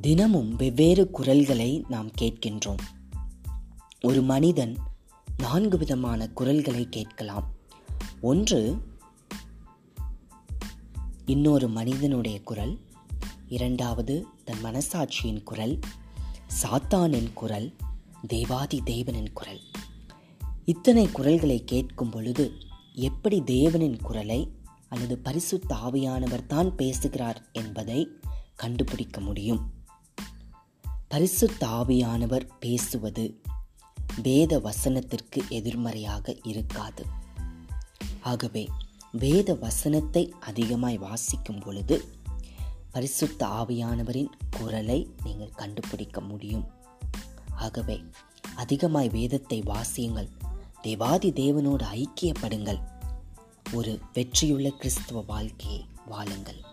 தினமும் வெவ்வேறு குரல்களை நாம் கேட்கின்றோம். ஒரு மனிதன் நான்கு விதமான குரல்களை கேட்கலாம். ஒன்று இன்னொரு மனிதனுடைய குரல். இரண்டாவது தன் மனசாட்சியின் குரல். சாத்தானின் குரல் தேவாதி தேவனின் குரல். இத்தனை குரல்களை கேட்கும் பொழுது எப்படி தேவனின் குரலை அல்லது பரிசுத்த ஆவியானவர் தான் பேசுகிறார் என்பதை கண்டுபிடிக்க முடியும். பரிசு தாவியானவர் பேசுவது வேத வசனத்திற்கு எதிர்மறையாக இருக்காது. ஆகவே வேத வசனத்தை அதிகமாய் வாசிக்கும் பொழுது பரிசுத்த ஆவியானவரின் குரலை நீங்கள் கண்டுபிடிக்க முடியும். ஆகவே அதிகமாய் வேதத்தை வாசியுங்கள். தேவாதி தேவனோடு ஐக்கியப்படுங்கள். ஒரு வெற்றியுள்ள கிறிஸ்துவ வாழ்க்கையை வாழுங்கள்.